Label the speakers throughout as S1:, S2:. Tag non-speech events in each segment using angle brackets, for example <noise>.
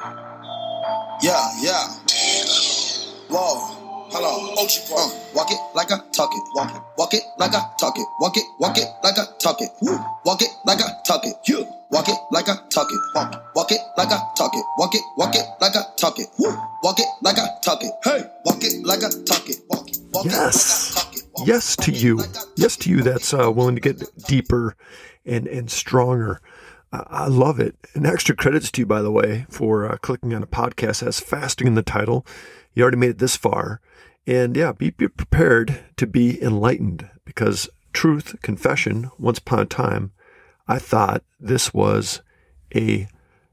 S1: Yeah, yeah. Whoa. Hold on. Ochi uh, walk it like I talk it. Walk it. Walk it like I talk it. Walk it. Walk it like I talk it. Woo. Walk it like I talk it. You. Walk it like I talk it. Walk it. Walk it like I talk it. Walk it. Walk it like I talk it. Woo. Walk it like I talk it. Hey. Walk it like I talk it. Walk it. Walk
S2: yes. It like I talk it. Walk yes to you. Yes to you. That's uh, willing to get deeper and and stronger. I love it. And extra credits to you, by the way, for uh, clicking on a podcast that has fasting in the title. You already made it this far. And yeah, be, be prepared to be enlightened because truth, confession, once upon a time, I thought this was a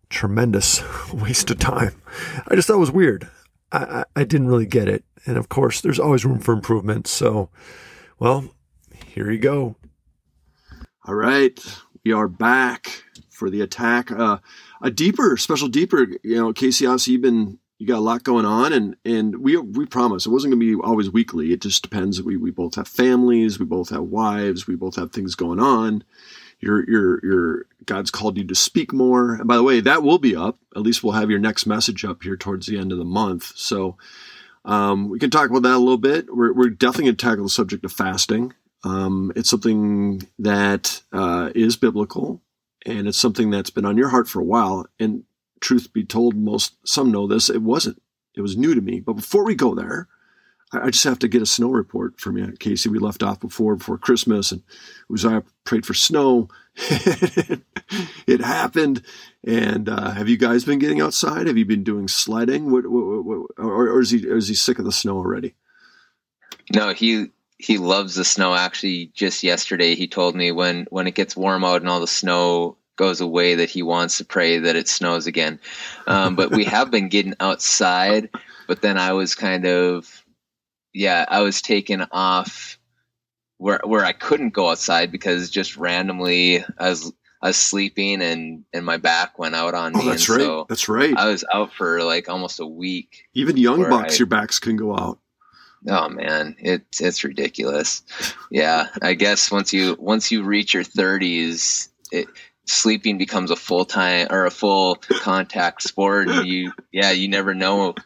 S2: tremendous <laughs> waste of time. I just thought it was weird. I, I, I didn't really get it. And of course, there's always room for improvement. So, well, here you go. All right. We are back for the attack. Uh, a deeper, special deeper, you know, Casey, obviously you've been you got a lot going on and and we we promise it wasn't going to be always weekly. It just depends. We we both have families we both have wives we both have things going on. Your your your god's called you to speak more. And by the way that will be up. At least we'll have your next message up here towards the end of the month. So um, we can talk about that a little bit. We're, we're definitely going to tackle the subject of fasting. Um, it's something that uh, is biblical and it's something that's been on your heart for a while and truth be told, most some know this. It wasn't. It was new to me. But before we go there, I, just have to get a snow report from you, Casey. We left off before before Christmas, and Uzziah prayed for snow. <laughs> it happened. And uh, have you guys been getting outside? Have you been doing sledding? What, what, what, or, or, is he or is he sick of the snow already?
S3: No, he he loves the snow. Actually, just yesterday he told me when when it gets warm out and all the snow goes away that he wants to pray that it snows again. Um, but we have been getting outside. But then I was kind of, yeah, I was taken off where where I couldn't go outside because just randomly I was I was sleeping and and my back went out on
S2: oh,
S3: me.
S2: That's right.
S3: So
S2: that's right.
S3: I was out for like almost a week.
S2: Even young bucks, I, your backs can go out.
S3: Oh man, it's it's ridiculous. Yeah, I guess once you once you reach your thirties, it sleeping becomes a full time or a full contact sport and you yeah you never know. <laughs>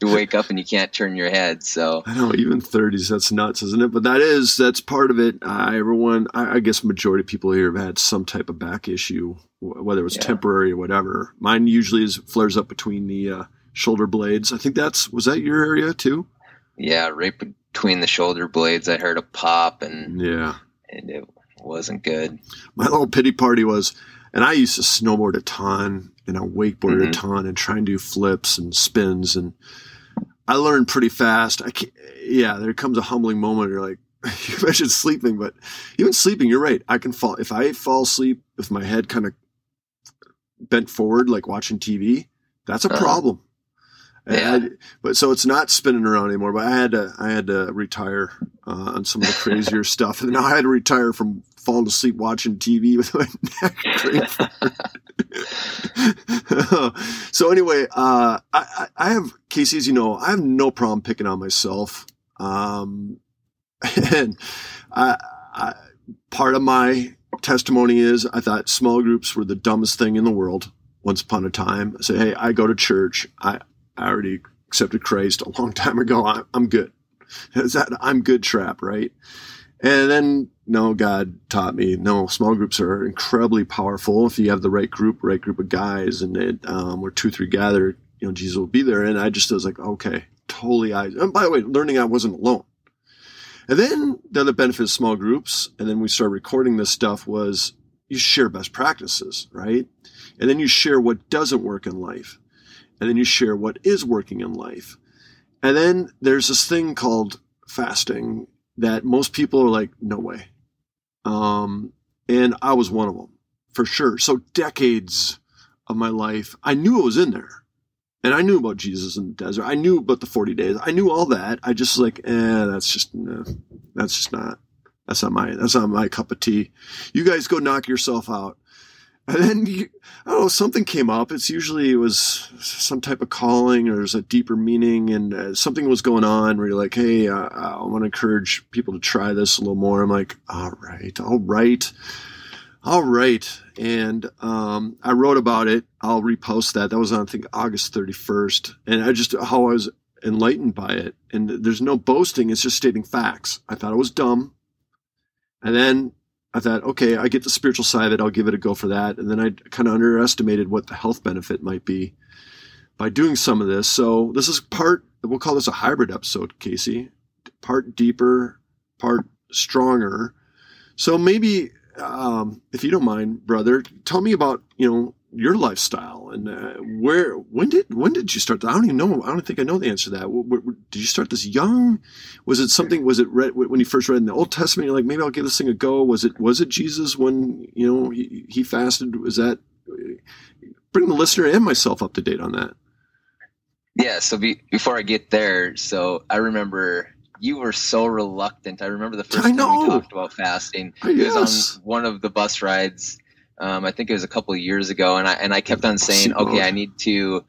S3: You wake up and you can't turn your head so.
S2: I know even 30s that's nuts isn't it? But that is that's part of it. I everyone I, I, guess majority of people here have had some type of back issue whether it was yeah. temporary or whatever. Mine usually is flares up between the uh, shoulder blades. I think that's was that your area too
S3: yeah right between the shoulder blades i heard a pop and
S2: yeah
S3: and it wasn't good.
S2: My little pity party was, and I used to snowboard a ton and I wakeboard mm-hmm. a ton and try and do flips and spins and I learned pretty fast. I yeah, there comes a humbling moment. You're like, <laughs> you mentioned sleeping, but even sleeping, you're right. I can fall if I fall asleep with my head kind of bent forward, like watching TV. That's a uh-huh. problem. Yeah. I, but so it's not spinning around anymore. But I had to I had to retire uh, on some of the crazier <laughs> stuff, and now I had to retire from falling asleep watching TV <laughs> with my neck <laughs> so anyway, uh, I, I have Casey, as you know, I have no problem picking on myself, um, and I, I, part of my testimony is I thought small groups were the dumbest thing in the world once upon a time. I say, hey, I go to church. I, I already accepted Christ a long time ago. I, I'm good. Is that I'm good trap, right? And then, no, God taught me, no, small groups are incredibly powerful. If you have the right group, right group of guys, and it, um, where two, three gather, you know, Jesus will be there. And I just was like, okay, totally. I, and by the way, learning I wasn't alone. And then the other benefit of small groups, and then we start recording this stuff was you share best practices, right? And then you share what doesn't work in life and then you share what is working in life. And then there's this thing called fasting that most people are like, no way. Um, and I was one of them for sure. So decades of my life, I knew it was in there. And I knew about Jesus in the desert. I knew about the 40 days. I knew all that. I just like, eh, that's just, no, that's just not, that's not my, that's not my cup of tea. You guys go knock yourself out. And then, you, know, something came up. It's usually it was some type of calling or there's a deeper meaning and uh, something was going on where you're like, hey, uh, I want to encourage people to try this a little more. I'm like, all right, all right. All right. And um, I wrote about it. I'll repost that. That was on, I think, August 31st. And I just, how I was enlightened by it. And there's no boasting, it's just stating facts. I thought it was dumb. And then I thought, okay, I get the spiritual side of it. I'll give it a go for that. And then I kind of underestimated what the health benefit might be by doing some of this. So this is part, we'll call this a hybrid episode, Casey. Part deeper, part stronger. So maybe, um, if you don't mind, brother, tell me about, you know, your lifestyle and uh, where when did when did you start i don't even know i don't think i know the answer to that. Did you start this young? Was it something was it read when you first read in the old testament you're like maybe i'll give this thing a go. Was it was it jesus when you know he, he fasted? Was that bring the listener and myself up to date on that?
S3: Yeah so be, before i get there so i remember you were so reluctant. I remember the first time we talked about fasting. It was on one of the bus rides um, I think it was a couple of years ago, and I and I kept on saying, okay, I need to.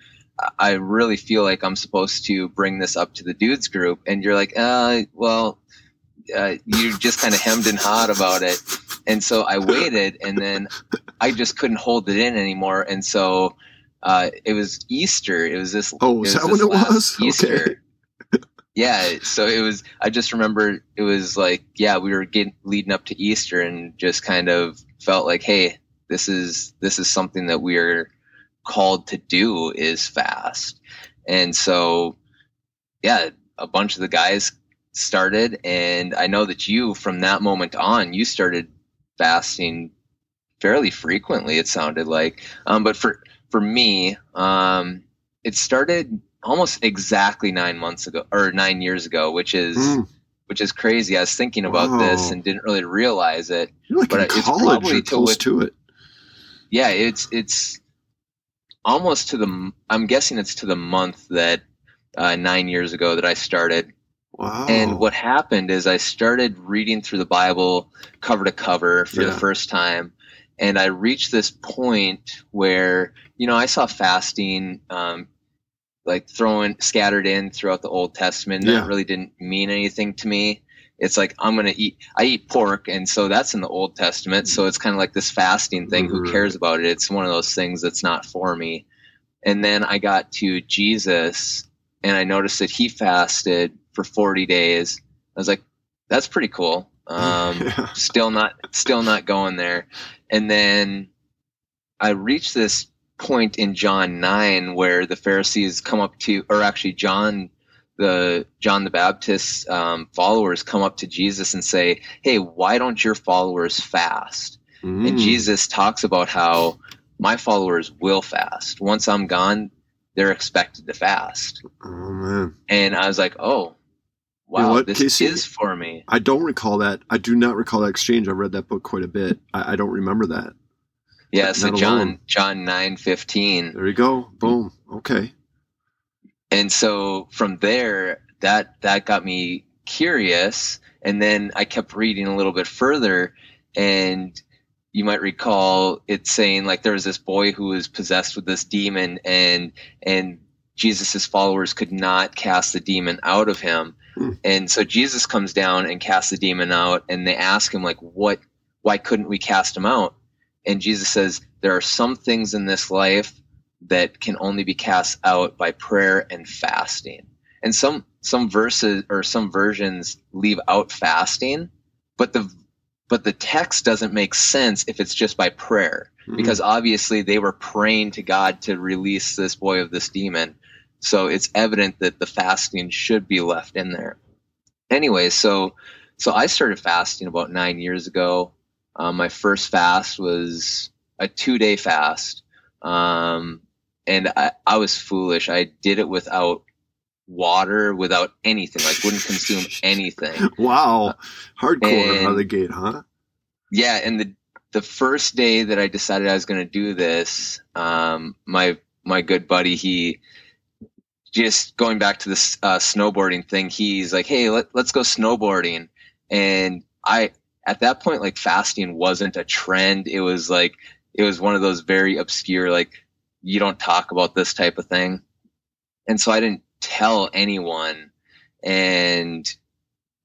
S3: I really feel like I'm supposed to bring this up to the dudes group, and you're like, uh, well, uh, you just kind of hemmed and hawed about it, and so I waited, and then I just couldn't hold it in anymore, and so uh, it was Easter. It was this.
S2: Oh, is that when it was?
S3: Easter. Okay. yeah, so it was. I just remember it was like, yeah, we were getting leading up to Easter, and just kind of felt like, hey, this is this is something that we're called to do is fast. And so yeah, a bunch of the guys started and I know that you from that moment on you started fasting fairly frequently it sounded like um, but for for me um, it started almost exactly nine months ago or nine years ago which is mm. which is crazy i was thinking about wow. this and didn't really realize it
S2: like but it's probably to, with, to it
S3: yeah, it's it's almost to the. I'm guessing it's to the month that uh, nine years ago that I started.
S2: Wow.
S3: And what happened is I started reading through the Bible cover to cover for yeah. the first time. And I reached this point where, you know, I saw fasting um, like thrown scattered in throughout the Old Testament. Yeah. That really didn't mean anything to me it's like I'm gonna eat. I eat pork, and so that's in the Old Testament. So it's kind of like this fasting thing. Mm-hmm. Who cares about it? It's one of those things that's not for me. And then I got to Jesus, and I noticed that he fasted for 40 days. I was like, that's pretty cool. Um, <laughs> still not, still not going there. And then I reached this point in John 9 where the Pharisees come up to, or actually John the John the Baptist um, followers come up to Jesus and say, "Hey, why don't your followers fast?" Mm. And Jesus talks about how my followers will fast. Once I'm gone, they're expected to fast.
S2: Oh man!
S3: And I was like, "Oh, wow, you know this Casey, is for me."
S2: I don't recall that. I do not recall that exchange. I read that book quite a bit. I, I don't remember that.
S3: Yeah, so John alone. John nine fifteen.
S2: There you go. Boom. Okay
S3: and so from there that that got me curious. And then i kept reading a little bit further. And you might recall it saying like there was this boy who was possessed with this demon and and jesus's followers could not cast the demon out of him. Hmm. and so jesus comes down and casts the demon out and they ask him like what why couldn't we cast him out? And jesus says there are some things in this life that can only be cast out by prayer and fasting. And some some verses or some versions leave out fasting, but the but the text doesn't make sense if it's just by prayer mm-hmm. because obviously they were praying to God to release this boy of this demon. So it's evident that the fasting should be left in there. Anyway, so so I started fasting about 9 years ago. Um, my first fast was a 2-day fast. Um, and I, I was foolish. I did it without water, without anything. Like wouldn't consume <laughs> anything.
S2: Wow, hardcore and, out of the gate, huh?
S3: Yeah, and the the first day that I decided I was going to do this, um, my my good buddy, he just going back to this uh, snowboarding thing. He's like, "Hey, let, let's go snowboarding," and I at that point like fasting wasn't a trend. It was like it was one of those very obscure like you don't talk about this type of thing. And so I didn't tell anyone. And,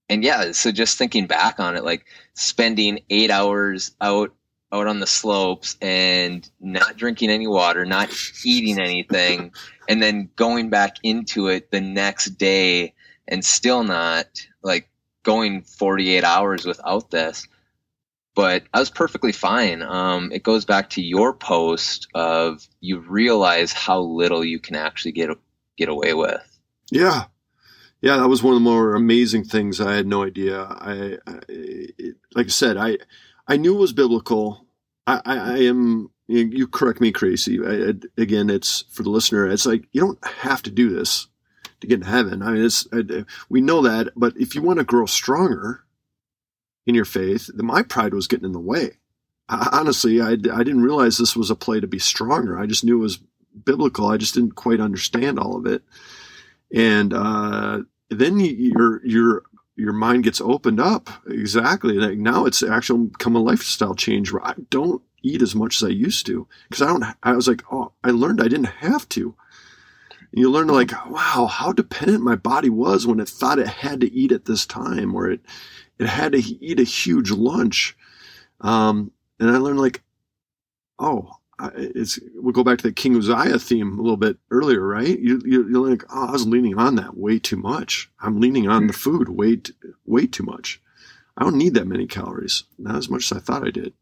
S3: and yeah, so just thinking back on it, like spending eight hours out out on the slopes and not drinking any water, not eating anything, and then going back into it the next day and still not like going 48 hours without this. But I was perfectly fine. Um, it goes back to your post of you realize how little you can actually get get away with.
S2: Yeah, yeah, that was one of the more amazing things. I had no idea. I, I it, like I said, I I knew it was biblical. I, I, I am. You correct me, crazy. Again, it's for the listener. It's like you don't have to do this to get in heaven. I mean, it's we know that, but if you want to grow stronger in your faith, my pride was getting in the way. I, honestly, I, I didn't realize this was a play to be stronger. I just knew it was biblical. I just didn't quite understand all of it. And uh, then your your your mind gets opened up exactly like now it's actually become a lifestyle change where i don't eat as much as i used to because i don't i was like oh i learned i didn't have to and you learn like wow how dependent my body was when it thought it had to eat at this time or it it had to eat a huge lunch um, and i learned like oh it's we'll go back to the King Uzziah theme a little bit earlier, right? You, you are like, oh, I was leaning on that way too much. I'm leaning on the food way way too much. I don't need that many calories, not as much as I thought I did.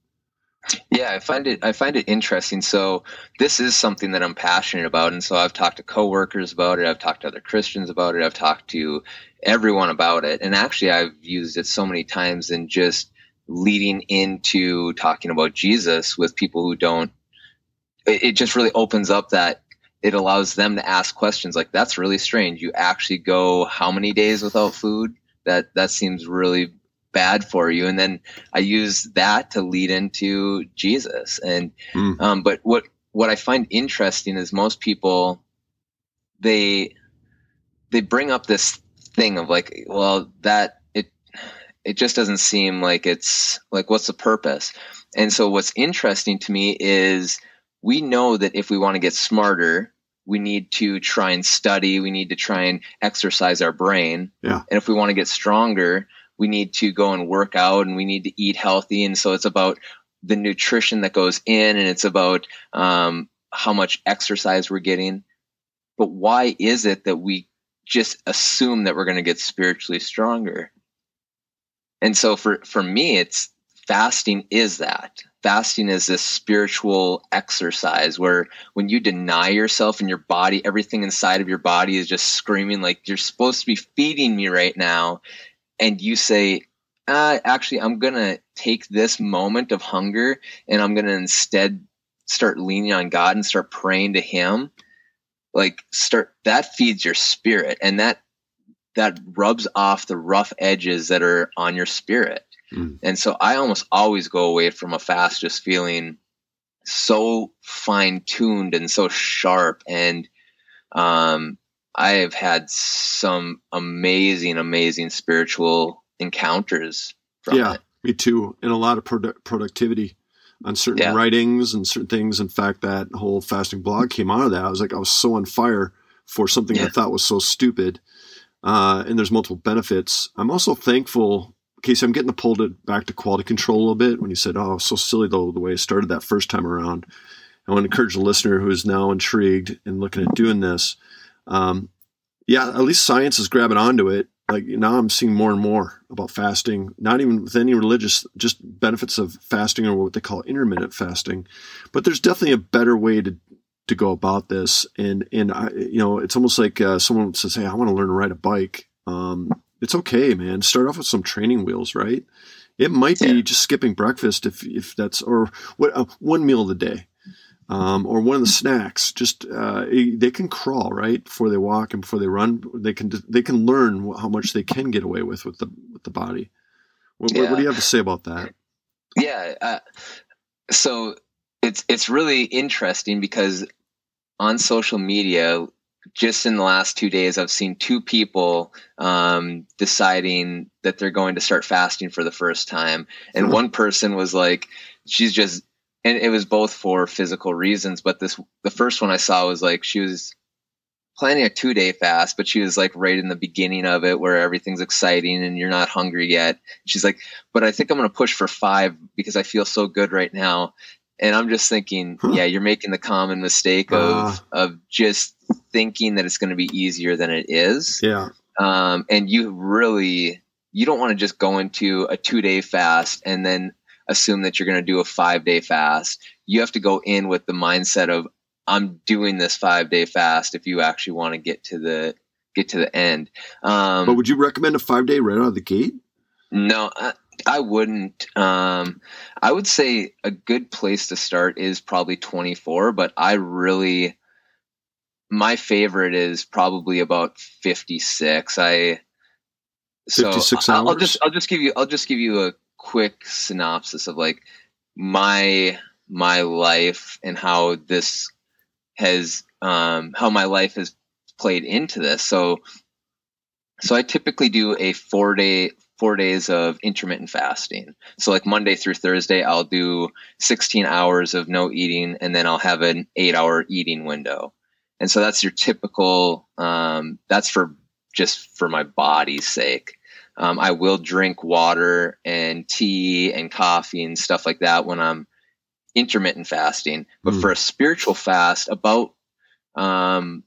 S3: Yeah, I find it I find it interesting. So this is something that I'm passionate about, and so I've talked to coworkers about it. I've talked to other Christians about it. I've talked to everyone about it, and actually, I've used it so many times in just leading into talking about Jesus with people who don't it just really opens up that it allows them to ask questions like that's really strange you actually go how many days without food that that seems really bad for you and then i use that to lead into jesus and mm. um, but what what i find interesting is most people they they bring up this thing of like well that it it just doesn't seem like it's like what's the purpose and so what's interesting to me is we know that if we want to get smarter, we need to try and study, we need to try and exercise our brain.
S2: Yeah.
S3: And if we want to get stronger, we need to go and work out and we need to eat healthy. And so it's about the nutrition that goes in and it's about um, how much exercise we're getting. But why is it that we just assume that we're going to get spiritually stronger? And so for, for me, it's fasting is that fasting is this spiritual exercise where when you deny yourself and your body, everything inside of your body is just screaming like you're supposed to be feeding me right now. And you say, uh, actually, I'm going to take this moment of hunger and I'm going to instead start leaning on God and start praying to Him. Like, start that feeds your spirit and that that rubs off the rough edges that are on your spirit Mm. And so I almost always go away from a fast just feeling so fine tuned and so sharp. And um, I have had some amazing, amazing spiritual encounters
S2: yeah,
S3: it.
S2: me too. And a lot of produ- productivity on certain yeah. writings and certain things. In fact, that whole fasting blog came out of that. I was like, I was so on fire for something yeah. I thought was so stupid. Uh, and there's multiple benefits. I'm also thankful Casey, I'm getting the pull to back to quality control a little bit when you said, "Oh, so silly though the way I started that first time around." I want to encourage the listener who is now intrigued and looking at doing this. Um, yeah, at least science is grabbing onto it. Like now, I'm seeing more and more about fasting. Not even with any religious, just benefits of fasting or what they call intermittent fasting. But there's definitely a better way to to go about this. And and I, you know, it's almost like uh, someone says, "Hey, I want to learn to ride a bike." Um, it's okay, man. Start off with some training wheels, right? It might be yeah. just skipping breakfast if if that's or what uh, one meal of the day, um, or one of the snacks. Just uh, they can crawl right before they walk and before they run. They can they can learn how much they can get away with with the with the body. What, yeah. what do you have to say about that?
S3: Yeah, uh, so it's it's really interesting because on social media just in the last two days, I've seen two people um, deciding that they're going to start fasting for the first time. And one person was like, she's just, and it was both for physical reasons. But this, the first one I saw was like, she was, planning a two day fast, but she was like right in the beginning of it where everything's exciting and you're not hungry yet. She's like, but I think I'm going to push for five because I feel so good right now. And I'm just thinking, huh. yeah, you're making the common mistake of, uh, of just thinking that it's going to be easier than it is.
S2: Yeah.
S3: Um, and you really, you don't want to just go into a two day fast and then assume that you're going to do a five day fast. You have to go in with the mindset of, I'm doing this five day fast if you actually want to get to the get to the end. Um,
S2: but would you recommend a five day right out of the gate?
S3: No, I, I wouldn't. Um, I would say a good place to start is probably 24, but I really my favorite is probably about 56. I
S2: so 56 hours?
S3: I'll just I'll just give you I'll just give you a quick synopsis of like my my life and how this has um, how my life has played into this. So, so I typically do a four day four days of intermittent fasting. So like Monday through Thursday, I'll do 16 hours of no eating, and then I'll have an eight hour eating window. And so that's your typical. Um, that's for just for my body's sake. Um, I will drink water and tea and coffee and stuff like that when I'm intermittent fasting, but mm. for a spiritual fast, about um,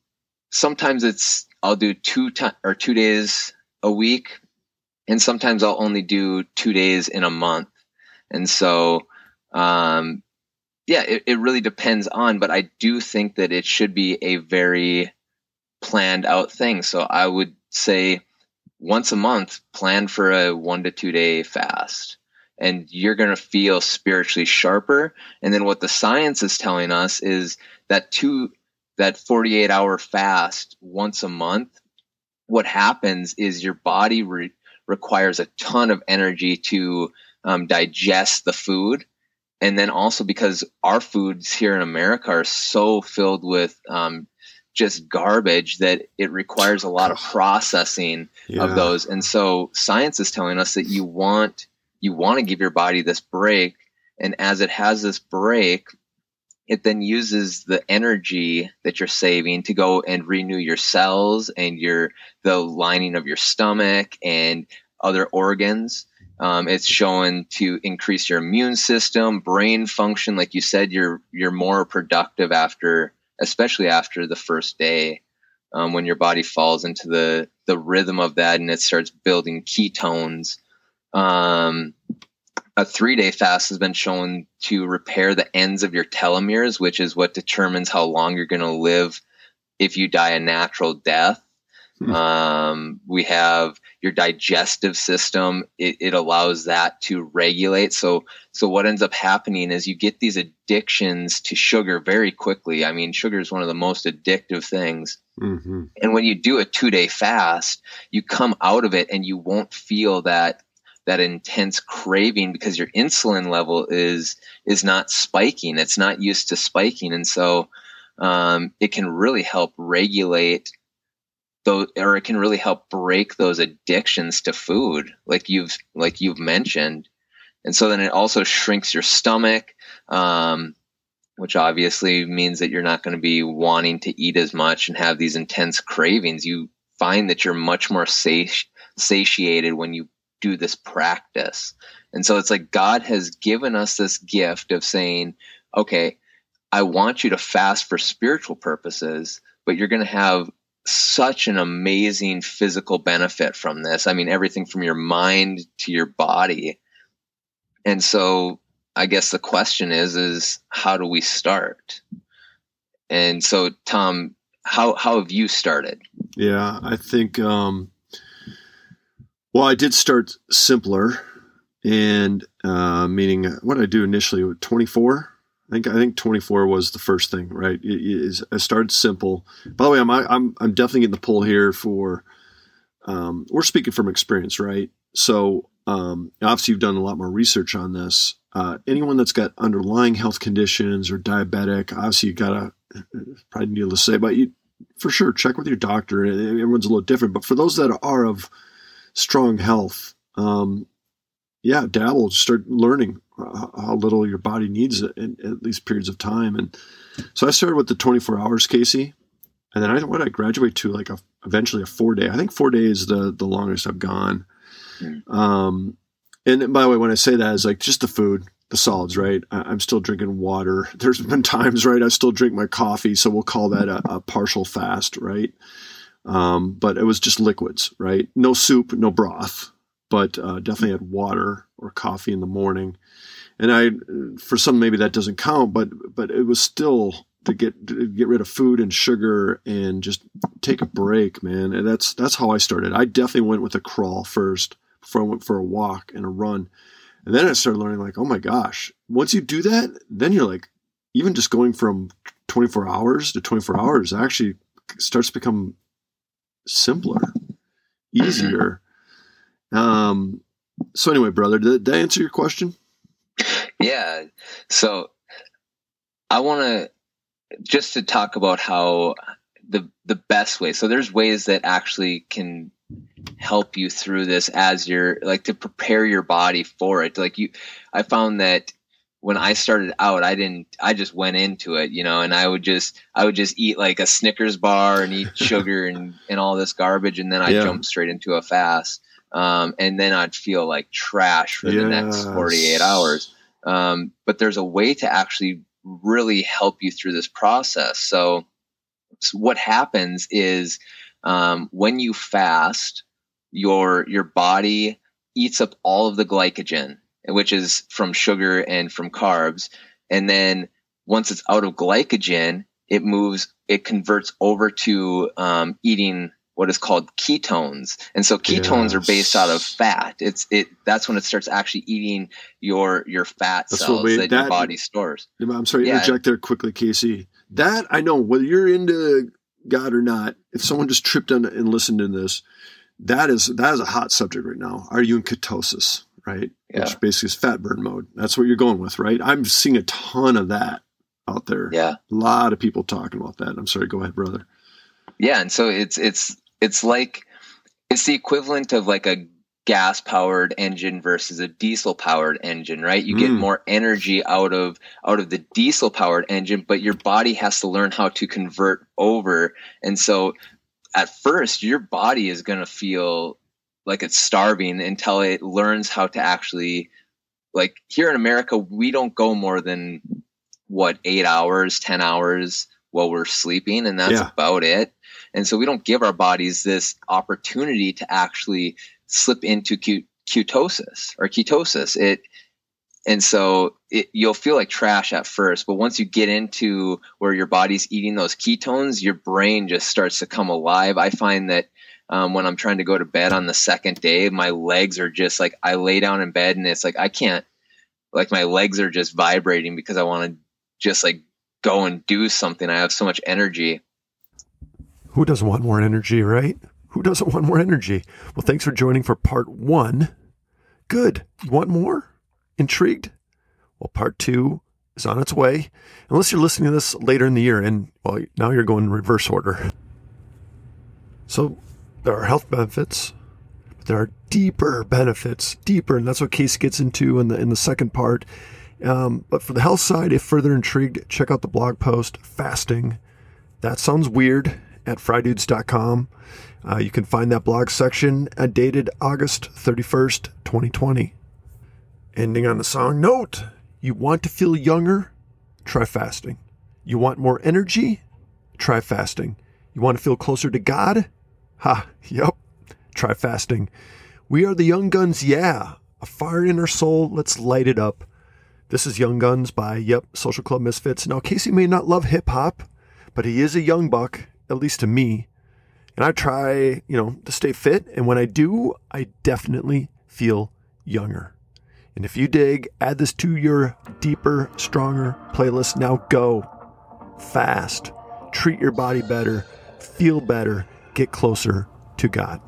S3: sometimes it's I'll do two time or two days a week, and sometimes I'll only do two days in a month, and so um, yeah, it, it really depends on. But I do think that it should be a very planned out thing. So I would say once a month, plan for a one to two day fast and you're going to feel spiritually sharper. And then what the science is telling us is that two, that 48 hour fast once a month, what happens is your body re- requires a ton of energy to um, digest the food. And then also because our foods here in America are so filled with um, just garbage that it requires a lot of <laughs> processing yeah. of those. And so science is telling us that you want you want to give your body this break. And as it has this break, it then uses the energy that you're saving to go and renew your cells and your the lining of your stomach and other organs. Um, it's shown to increase your immune system, brain function. Like you said, you're you're more productive after, especially after the first day, um, when your body falls into the the rhythm of that and it starts building ketones um, a three day fast has been shown to repair the ends of your telomeres, which is what determines how long you're going to live if you die a natural death. Hmm. <laughs> Um, we have your digestive system. It, it, allows that to regulate. So, so what ends up happening is you get these addictions to sugar very quickly. I mean, sugar is one of the most addictive things. Mm-hmm. And when you do a two day fast, you come out of it and you won't feel that that intense craving because your insulin level is is not spiking it's not used to spiking and so um, it can really help regulate those or it can really help break those addictions to food like you've like you've mentioned and so then it also shrinks your stomach um, which obviously means that you're not going to be wanting to eat as much and have these intense cravings you find that you're much more sati- satiated when you do this practice. And so it's like God has given us this gift of saying, okay, I want you to fast for spiritual purposes, but you're going to have such an amazing physical benefit from this. I mean, everything from your mind to your body. And so I guess the question is, is how do we start? And so, Tom, how, how have you started?
S2: Yeah, I think, um, well, I did start simpler, and uh, meaning what I do initially with 24. I think I think 24 was the first thing, right? It, it, I started simple. By the way, I'm I'm I'm definitely getting the pull here for. Um, we're speaking from experience, right? So um, obviously, you've done a lot more research on this. Uh, anyone that's got underlying health conditions or diabetic, obviously, you got to <laughs> probably need to say, but you for sure check with your doctor. Everyone's a little different, but for those that are of strong health, um, yeah, dabble, start learning how little your body needs it in, at least periods of time. And so I started with the 24 hours, Casey. and then I what I graduate to like a eventually a four day. I think four days is the the longest I've gone. Mm. Um, and by the way, when I say that, is like just the food, the solids, right? I, am still drinking water. <laughs> There's been times, right? I still drink my coffee, so we'll call that a, a partial fast, right? Um, but it was just liquids, right? No soup, no broth, but uh, definitely had water or coffee in the morning. And I, for some, maybe that doesn't count, but but it was still to get to get rid of food and sugar and just take a break, man. And that's that's how I started. I definitely went with a crawl first before I went for a walk and a run. And then I started learning like, oh my gosh, once you do that, then you're like, even just going from 24 hours to 24 hours actually starts to become simpler, easier. Um, so anyway, brother, did, that answer your question?
S3: Yeah. So I want to just to talk about how the the best way. So there's ways that actually can help you through this as you're like to prepare your body for it. Like you I found that when I started out, I didn't I just went into it, you know, and I would just I would just eat like a Snickers bar and eat sugar <laughs> and, and all this garbage and then I yeah. jump straight into a fast. Um, and then I'd feel like trash for yes. the next 48 hours. Um, but there's a way to actually really help you through this process. So, so what happens is um, when you fast, your your body eats up all of the glycogen, which is from sugar and from carbs, and then once it's out of glycogen, it moves, it converts over to um, eating what is called ketones. And so ketones yes. are based out of fat. It's it that's when it starts actually eating your your fat that's cells we, that, that, your body stores.
S2: I'm sorry yeah. interject there quickly, Casey. That I know whether you're into God or not, if someone just tripped on and listened to this, that is that is a hot subject right now. Are you in ketosis? Right? Yeah. Which basically is fat burn mode. That's what you're going with, right? I'm seeing a ton of that out there.
S3: Yeah.
S2: A lot of people talking about that. I'm sorry, go ahead, brother.
S3: Yeah, and so it's it's it's like it's the equivalent of like a gas powered engine versus a diesel powered engine right you mm. get more energy out of out of the diesel powered engine but your body has to learn how to convert over and so at first your body is going to feel like it's starving until it learns how to actually like here in america we don't go more than what eight hours ten hours while we're sleeping and that's yeah. about it and so we don't give our bodies this opportunity to actually slip into ketosis or ketosis. It, and so it, you'll feel like trash at first, but once you get into where your body's eating those ketones, your brain just starts to come alive. I find that um, when I'm trying to go to bed on the second day, my legs are just like I lay down in bed and it's like I can't, like my legs are just vibrating because I want to just like go and do something. I have so much energy.
S2: Who doesn't want more energy, right? Who doesn't want more energy? Well, thanks for joining for part one. Good. You want more? Intrigued? Well, part two is on its way. Unless you're listening to this later in the year, and well, now you're going in reverse order. So there are health benefits, but there are deeper benefits, deeper, and that's what Casey gets into in the in the second part. Um, but for the health side, if further intrigued, check out the blog post "Fasting." That sounds weird at frydudes.com. Uh, you can find that blog section dated August 31st, 2020. Ending on the song note you want to feel younger? Try fasting. You want more energy? Try fasting. You want to feel closer to God? Ha, <laughs> yep. Try fasting. We are the Young Guns, yeah. A fire in our soul, let's light it up. This is Young Guns by, yep, Social Club Misfits. Now, Casey may not love hip hop, but he is a young buck at least to me. And I try, you know, to stay fit. And when I do, I definitely feel younger. And if you dig, add this to your deeper, stronger playlist. Now go fast, treat your body better, feel better, get closer to God.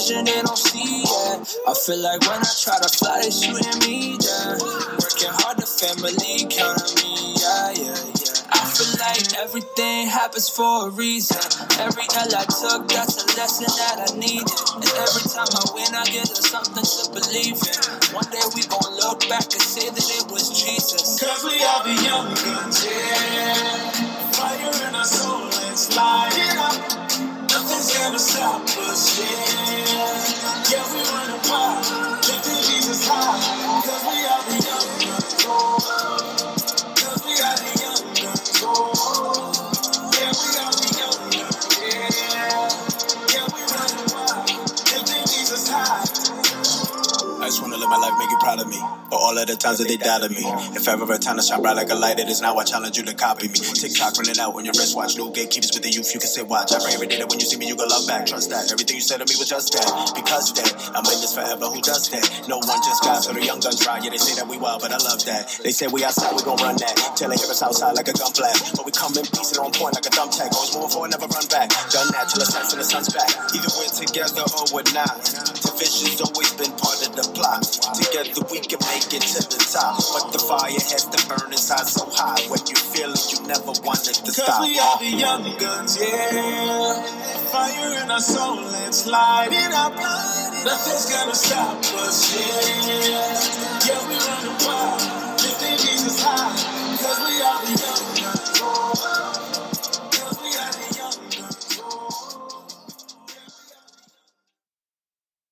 S1: Vision they don't see, yeah. I feel like when I try to fly, they shooting me down. Working hard, the family count on me, yeah, yeah, yeah. I feel like everything happens for a reason. Every L I took, that's a lesson that I needed. And every time I win, I get something to believe in. One day we gon' look back and say that it was Jesus. Cause we are the young yeah. Fire in our soul, let's light it up. Gonna stop us, yeah. Yeah, we run wild, lifting Jesus high. Cause we are the young I live my life, make you proud of me. But all of the times that they doubted me. If ever a time to shine bright like a light, it is now. I challenge you to copy me. TikTok running out on your wristwatch. No gatekeepers with the youth. You can say watch. I pray every day that when you see me, you go love back. Trust that. Everything you said to me was just that. Because that. I'm in this forever. Who does that? No one just got. So the young guns ride. Yeah, they say that we wild, but I love that. They say we outside, we gon' run that. Till they hear us outside like a gun blast. But we come in peace and on point like a thumbtack. Always moving forward, never run back. Done that till the sun's and the sun's back. Either we're together or we're not. Division's always been part of the plot. Together we can make it to the top. But the fire has to burn inside so high. When you feel it, you never want it to Cause stop. We are the young guns, yeah. Fire in our soul, let's light it up. Nothing's gonna stop us, yeah. Yeah, we run wild, lifting Jesus high. Cause we are the young guns.